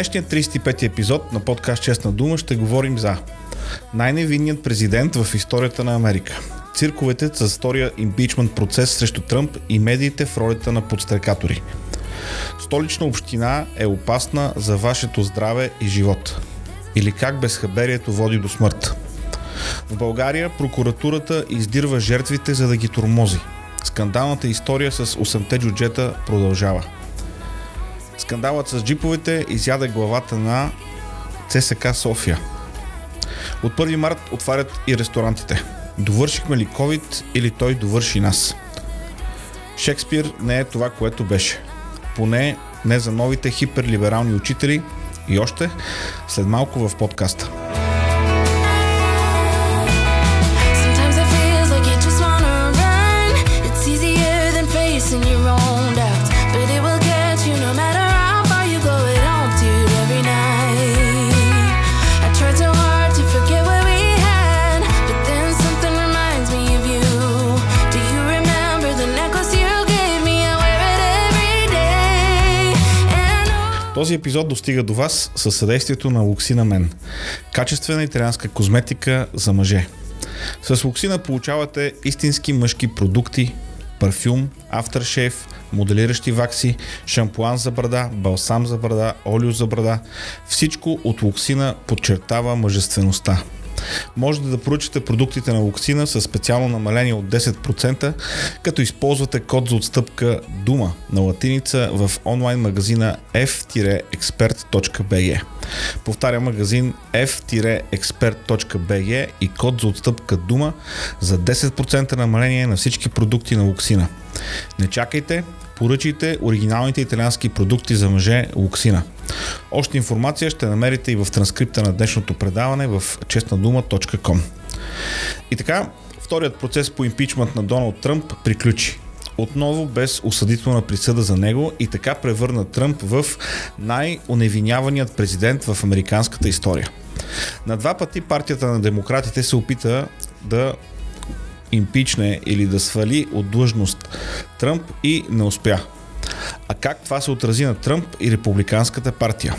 Днешния 35 епизод на подкаст Честна дума ще говорим за най-невинният президент в историята на Америка, цирковете с втория импичмент процес срещу Тръмп и медиите в ролята на подстрекатори. Столична община е опасна за вашето здраве и живот. Или как безхаберието води до смърт. В България прокуратурата издирва жертвите за да ги тормози. Скандалната история с 8-те джуджета продължава. Скандалът с джиповете изяде главата на ЦСК София. От 1 март отварят и ресторантите. Довършихме ли COVID или той довърши нас? Шекспир не е това, което беше. Поне не за новите хиперлиберални учители и още след малко в подкаста. Този епизод достига до вас със съдействието на Луксина Мен. Качествена италианска козметика за мъже. С Луксина получавате истински мъжки продукти, парфюм, афтершейв, моделиращи вакси, шампуан за брада, балсам за брада, олио за брада. Всичко от Луксина подчертава мъжествеността. Можете да поръчате продуктите на Луксина с специално намаление от 10%, като използвате код за отстъпка Дума на латиница в онлайн магазина f-expert.bg. Повтаря магазин f-expert.bg и код за отстъпка Дума за 10% намаление на всички продукти на Луксина. Не чакайте, поръчайте оригиналните италиански продукти за мъже Луксина. Още информация ще намерите и в транскрипта на днешното предаване в честнадума.com. И така, вторият процес по импичмент на Доналд Тръмп приключи. Отново без осъдителна присъда за него и така превърна Тръмп в най-оневиняваният президент в американската история. На два пъти партията на демократите се опита да импичне или да свали от длъжност Тръмп и не успя. А как това се отрази на Тръмп и републиканската партия?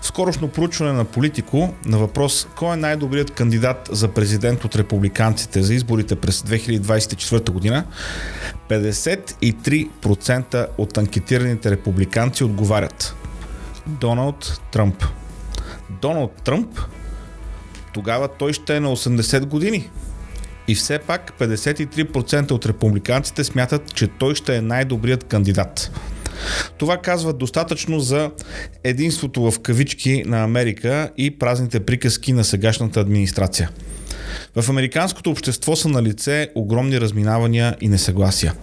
В скорошно проучване на Политико на въпрос кой е най-добрият кандидат за президент от републиканците за изборите през 2024 година, 53% от анкетираните републиканци отговарят Доналд Тръмп. Доналд Тръмп? Тогава той ще е на 80 години. И все пак 53% от републиканците смятат, че той ще е най-добрият кандидат. Това казва достатъчно за единството в кавички на Америка и празните приказки на сегашната администрация. В американското общество са на лице огромни разминавания и несъгласия.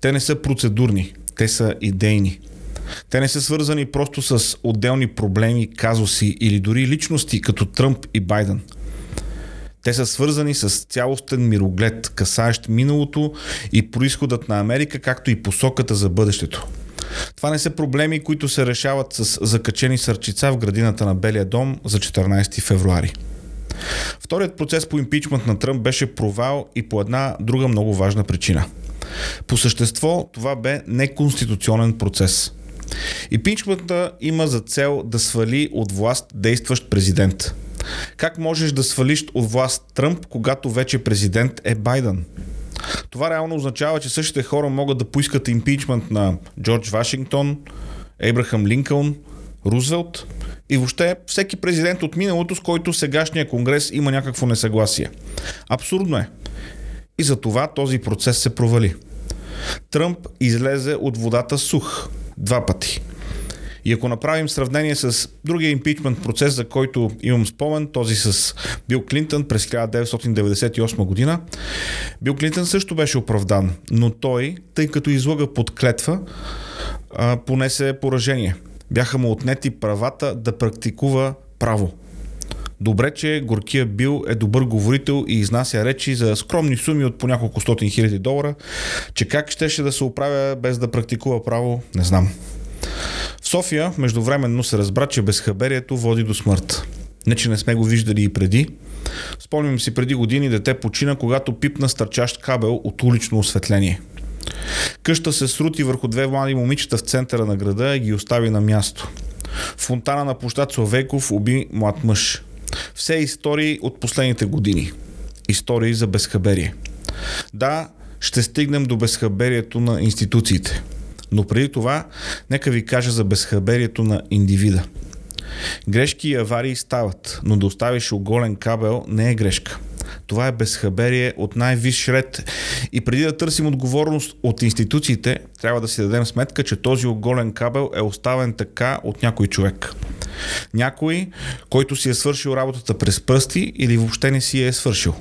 Те не са процедурни, те са идейни. Те не са свързани просто с отделни проблеми, казуси или дори личности като Тръмп и Байден – те са свързани с цялостен мироглед, касаещ миналото и происходът на Америка, както и посоката за бъдещето. Това не са проблеми, които се решават с закачени сърчица в градината на Белия дом за 14 февруари. Вторият процес по импичмент на Тръмп беше провал и по една друга много важна причина. По същество това бе неконституционен процес. Импичментът има за цел да свали от власт действащ президент – как можеш да свалиш от власт Тръмп, когато вече президент е Байден? Това реално означава, че същите хора могат да поискат импичмент на Джордж Вашингтон, Ейбрахам Линкълн, Рузвелт и въобще всеки президент от миналото, с който сегашния конгрес има някакво несъгласие. Абсурдно е. И за това този процес се провали. Тръмп излезе от водата сух два пъти – и ако направим сравнение с другия импичмент процес, за който имам спомен, този с Бил Клинтън през 1998 година, Бил Клинтън също беше оправдан, но той, тъй като излага под клетва, понесе поражение. Бяха му отнети правата да практикува право. Добре, че горкия Бил е добър говорител и изнася речи за скромни суми от по няколко стотин хиляди долара, че как щеше да се оправя без да практикува право, не знам. София междувременно се разбра, че безхаберието води до смърт. Не, че не сме го виждали и преди. Спомням си преди години дете почина, когато пипна стърчащ кабел от улично осветление. Къща се срути върху две млади момичета в центъра на града и ги остави на място. Фонтана на площад Словейков уби млад мъж. Все истории от последните години. Истории за безхаберие. Да, ще стигнем до безхаберието на институциите. Но преди това, нека ви кажа за безхаберието на индивида. Грешки и аварии стават, но да оставиш оголен кабел не е грешка. Това е безхаберие от най-висш ред. И преди да търсим отговорност от институциите, трябва да си дадем сметка, че този оголен кабел е оставен така от някой човек. Някой, който си е свършил работата през пръсти или въобще не си е свършил.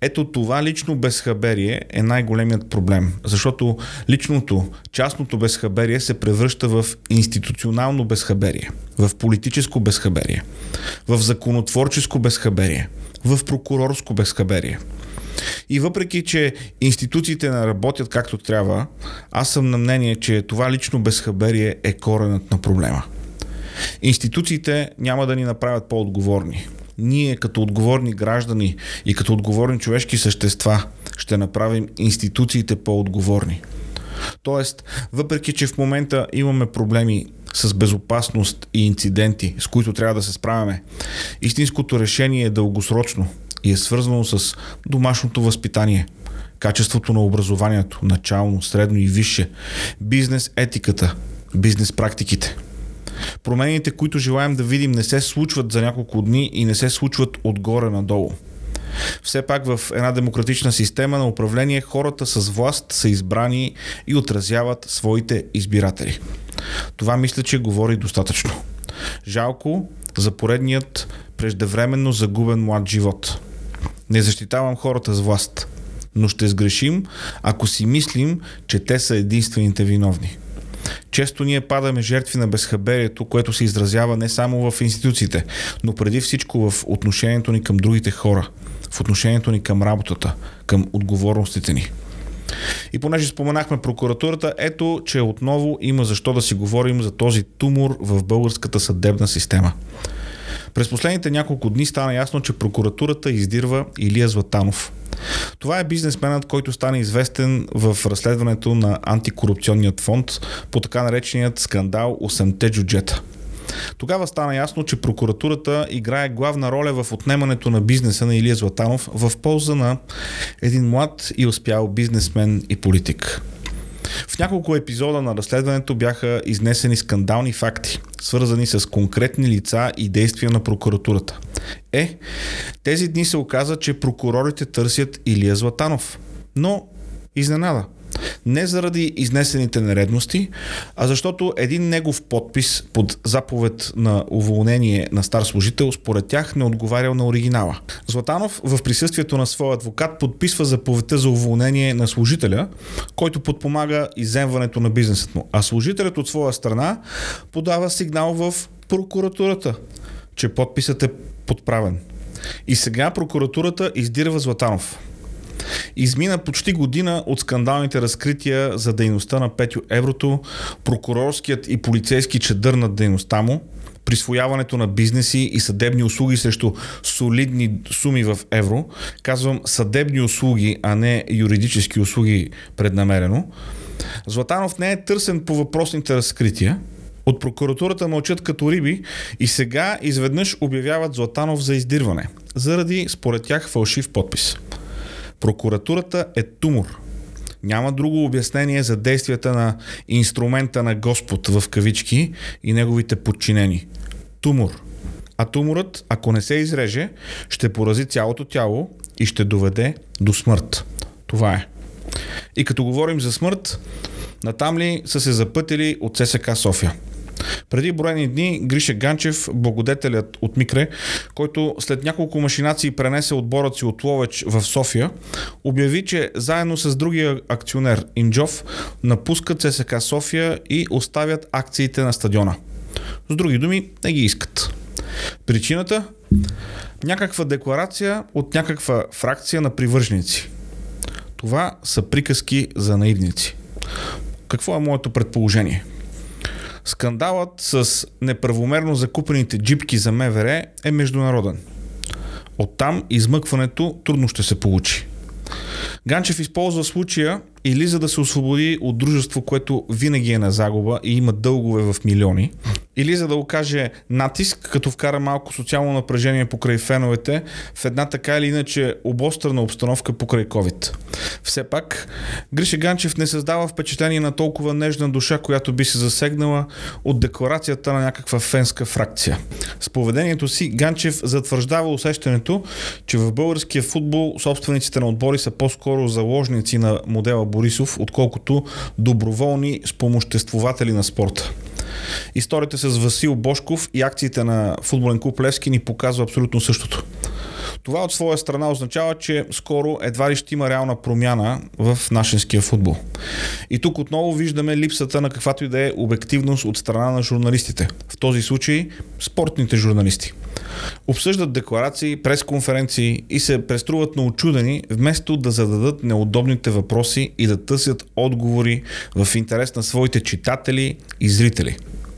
Ето това лично безхаберие е най-големият проблем, защото личното, частното безхаберие се превръща в институционално безхаберие, в политическо безхаберие, в законотворческо безхаберие, в прокурорско безхаберие. И въпреки, че институциите не работят както трябва, аз съм на мнение, че това лично безхаберие е коренът на проблема. Институциите няма да ни направят по-отговорни ние като отговорни граждани и като отговорни човешки същества ще направим институциите по-отговорни. Тоест, въпреки че в момента имаме проблеми с безопасност и инциденти, с които трябва да се справяме, истинското решение е дългосрочно и е свързано с домашното възпитание, качеството на образованието, начално, средно и висше, бизнес етиката, бизнес практиките – Промените, които желаем да видим, не се случват за няколко дни и не се случват отгоре надолу. Все пак в една демократична система на управление хората с власт са избрани и отразяват своите избиратели. Това мисля, че говори достатъчно. Жалко за поредният преждевременно загубен млад живот. Не защитавам хората с власт, но ще сгрешим, ако си мислим, че те са единствените виновни. Често ние падаме жертви на безхаберието, което се изразява не само в институциите, но преди всичко в отношението ни към другите хора, в отношението ни към работата, към отговорностите ни. И понеже споменахме прокуратурата, ето, че отново има защо да си говорим за този тумор в българската съдебна система. През последните няколко дни стана ясно, че прокуратурата издирва Илия Златанов. Това е бизнесменът, който стана известен в разследването на антикорупционният фонд по така нареченият скандал 8-те джуджета. Тогава стана ясно, че прокуратурата играе главна роля в отнемането на бизнеса на Илия Златанов в полза на един млад и успял бизнесмен и политик. В няколко епизода на разследването бяха изнесени скандални факти, свързани с конкретни лица и действия на прокуратурата. Е, тези дни се оказа, че прокурорите търсят Илия Златанов. Но изненада – не заради изнесените нередности, а защото един негов подпис под заповед на уволнение на стар служител според тях не отговарял на оригинала. Златанов в присъствието на своя адвокат подписва заповедта за уволнение на служителя, който подпомага иземването на бизнесът му. А служителят от своя страна подава сигнал в прокуратурата, че подписът е подправен. И сега прокуратурата издирва Златанов. Измина почти година от скандалните разкрития за дейността на Петю Еврото, прокурорският и полицейски чадър над дейността му, присвояването на бизнеси и съдебни услуги срещу солидни суми в евро. Казвам съдебни услуги, а не юридически услуги преднамерено. Златанов не е търсен по въпросните разкрития. От прокуратурата мълчат като риби и сега изведнъж обявяват Златанов за издирване, заради, според тях, фалшив подпис. Прокуратурата е тумор. Няма друго обяснение за действията на инструмента на Господ в кавички и неговите подчинени. Тумор. А туморът, ако не се изреже, ще порази цялото тяло и ще доведе до смърт. Това е. И като говорим за смърт, натам ли са се запътили от ССК София? Преди броени дни Гриша Ганчев, благодетелят от Микре, който след няколко машинации пренесе отборът си от Ловеч в София, обяви, че заедно с другия акционер Инджов напускат ССК София и оставят акциите на стадиона. С други думи, не ги искат. Причината? Някаква декларация от някаква фракция на привърженици. Това са приказки за наивници. Какво е моето предположение? Скандалът с неправомерно закупените джипки за МВР е международен. Оттам измъкването трудно ще се получи. Ганчев използва случая или за да се освободи от дружество, което винаги е на загуба и има дългове в милиони, или за да окаже натиск, като вкара малко социално напрежение покрай феновете в една така или иначе обострана обстановка покрай COVID. Все пак, Гриша Ганчев не създава впечатление на толкова нежна душа, която би се засегнала от декларацията на някаква фенска фракция. С поведението си Ганчев затвърждава усещането, че в българския футбол собствениците на отбори са по-скоро заложници на модела Борисов, отколкото доброволни спомоществователи на спорта. Историята с Васил Бошков и акциите на футболен клуб Левски ни показва абсолютно същото. Това от своя страна означава, че скоро едва ли ще има реална промяна в нашинския футбол. И тук отново виждаме липсата на каквато и да е обективност от страна на журналистите. В този случай спортните журналисти. Обсъждат декларации, пресконференции и се преструват на очудени, вместо да зададат неудобните въпроси и да търсят отговори в интерес на своите читатели и зрители.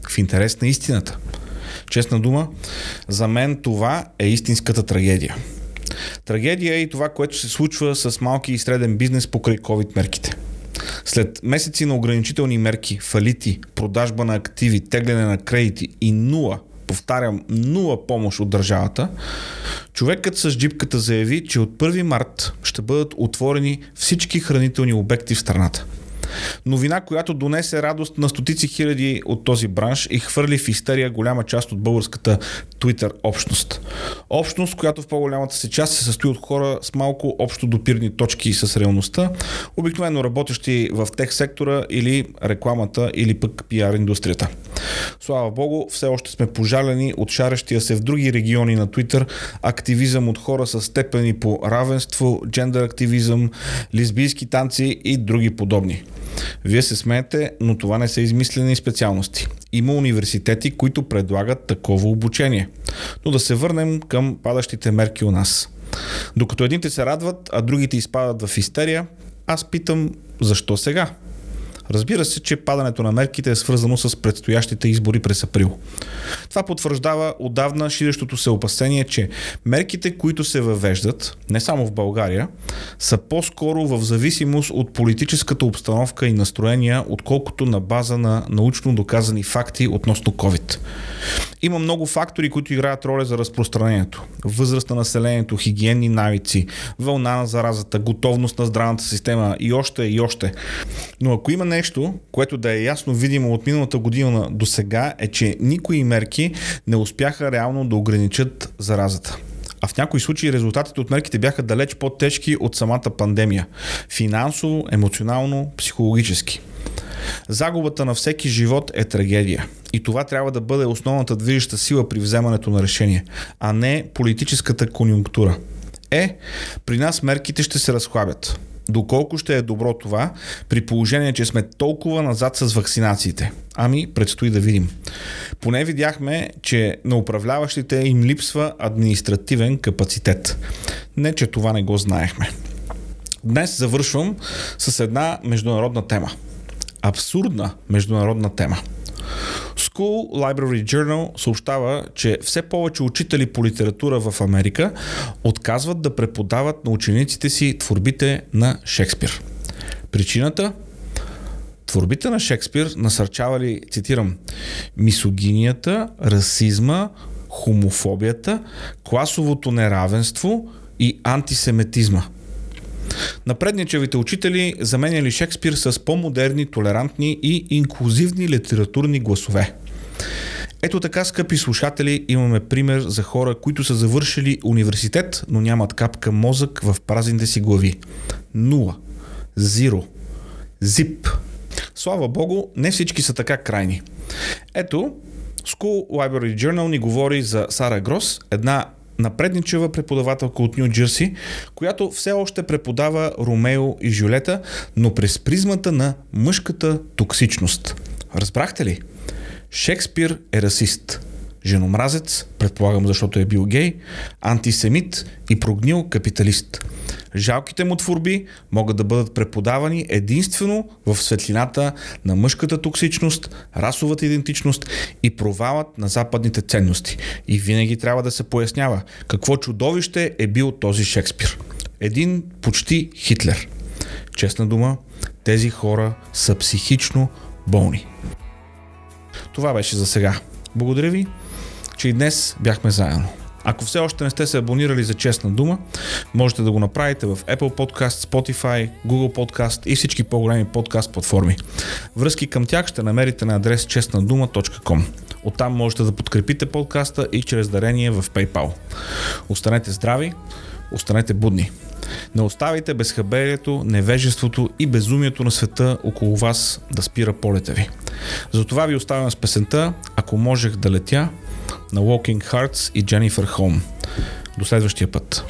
В интерес на истината. Честна дума, за мен това е истинската трагедия. Трагедия е и това, което се случва с малки и среден бизнес покрай COVID мерките. След месеци на ограничителни мерки, фалити, продажба на активи, тегляне на кредити и нула, повтарям, нула помощ от държавата, човекът с джипката заяви, че от 1 март ще бъдат отворени всички хранителни обекти в страната. Новина, която донесе радост на стотици хиляди от този бранш и хвърли в истерия голяма част от българската Twitter общност. Общност, която в по-голямата си част се състои от хора с малко общо допирни точки с реалността, обикновено работещи в тех сектора или рекламата или пък пиар индустрията. Слава Богу, все още сме пожалени от шарещия се в други региони на Twitter активизъм от хора с степени по равенство, джендър активизъм, лесбийски танци и други подобни. Вие се смеете, но това не са измислени специалности. Има университети, които предлагат такова обучение. Но да се върнем към падащите мерки у нас. Докато едните се радват, а другите изпадат в истерия, аз питам защо сега? Разбира се, че падането на мерките е свързано с предстоящите избори през април. Това потвърждава отдавна ширещото се опасение, че мерките, които се въвеждат, не само в България, са по-скоро в зависимост от политическата обстановка и настроения, отколкото на база на научно доказани факти относно COVID. Има много фактори, които играят роля за разпространението. Възраст на населението, хигиенни навици, вълна на заразата, готовност на здравната система и още и още. Но ако има нещо, което да е ясно видимо от миналата година до сега, е, че никои мерки не успяха реално да ограничат заразата. А в някои случаи резултатите от мерките бяха далеч по-тежки от самата пандемия. Финансово, емоционално, психологически. Загубата на всеки живот е трагедия. И това трябва да бъде основната движеща сила при вземането на решение, а не политическата конюнктура. Е, при нас мерките ще се разхлабят. Доколко ще е добро това, при положение, че сме толкова назад с вакцинациите? Ами, предстои да видим. Поне видяхме, че на управляващите им липсва административен капацитет. Не, че това не го знаехме. Днес завършвам с една международна тема. Абсурдна международна тема. School Library Journal съобщава, че все повече учители по литература в Америка отказват да преподават на учениците си творбите на Шекспир. Причината? Творбите на Шекспир насърчавали, цитирам, мисогинията, расизма, хомофобията, класовото неравенство и антисемитизма – Напредничевите учители заменяли Шекспир с по-модерни, толерантни и инклюзивни литературни гласове. Ето така, скъпи слушатели, имаме пример за хора, които са завършили университет, но нямат капка мозък в празните си глави. Нула. Зиро. Зип. Слава Богу, не всички са така крайни. Ето, School Library Journal ни говори за Сара Грос, една напредничева преподавателка от Нью Джерси, която все още преподава Ромео и Жюлета, но през призмата на мъжката токсичност. Разбрахте ли? Шекспир е расист. Женомразец, предполагам защото е бил гей, антисемит и прогнил капиталист. Жалките му творби могат да бъдат преподавани единствено в светлината на мъжката токсичност, расовата идентичност и провалът на западните ценности. И винаги трябва да се пояснява какво чудовище е бил този Шекспир. Един почти Хитлер. Честна дума, тези хора са психично болни. Това беше за сега. Благодаря ви, че и днес бяхме заедно. Ако все още не сте се абонирали за Честна дума, можете да го направите в Apple Podcast, Spotify, Google Podcast и всички по-големи подкаст платформи. Връзки към тях ще намерите на адрес честнадума.com. Оттам можете да подкрепите подкаста и чрез дарение в PayPal. Останете здрави, останете будни. Не оставайте безхаберието, невежеството и безумието на света около вас да спира полета ви. Затова ви оставям с песента Ако можех да летя на Walking Hearts и Jennifer Home. До следващия път.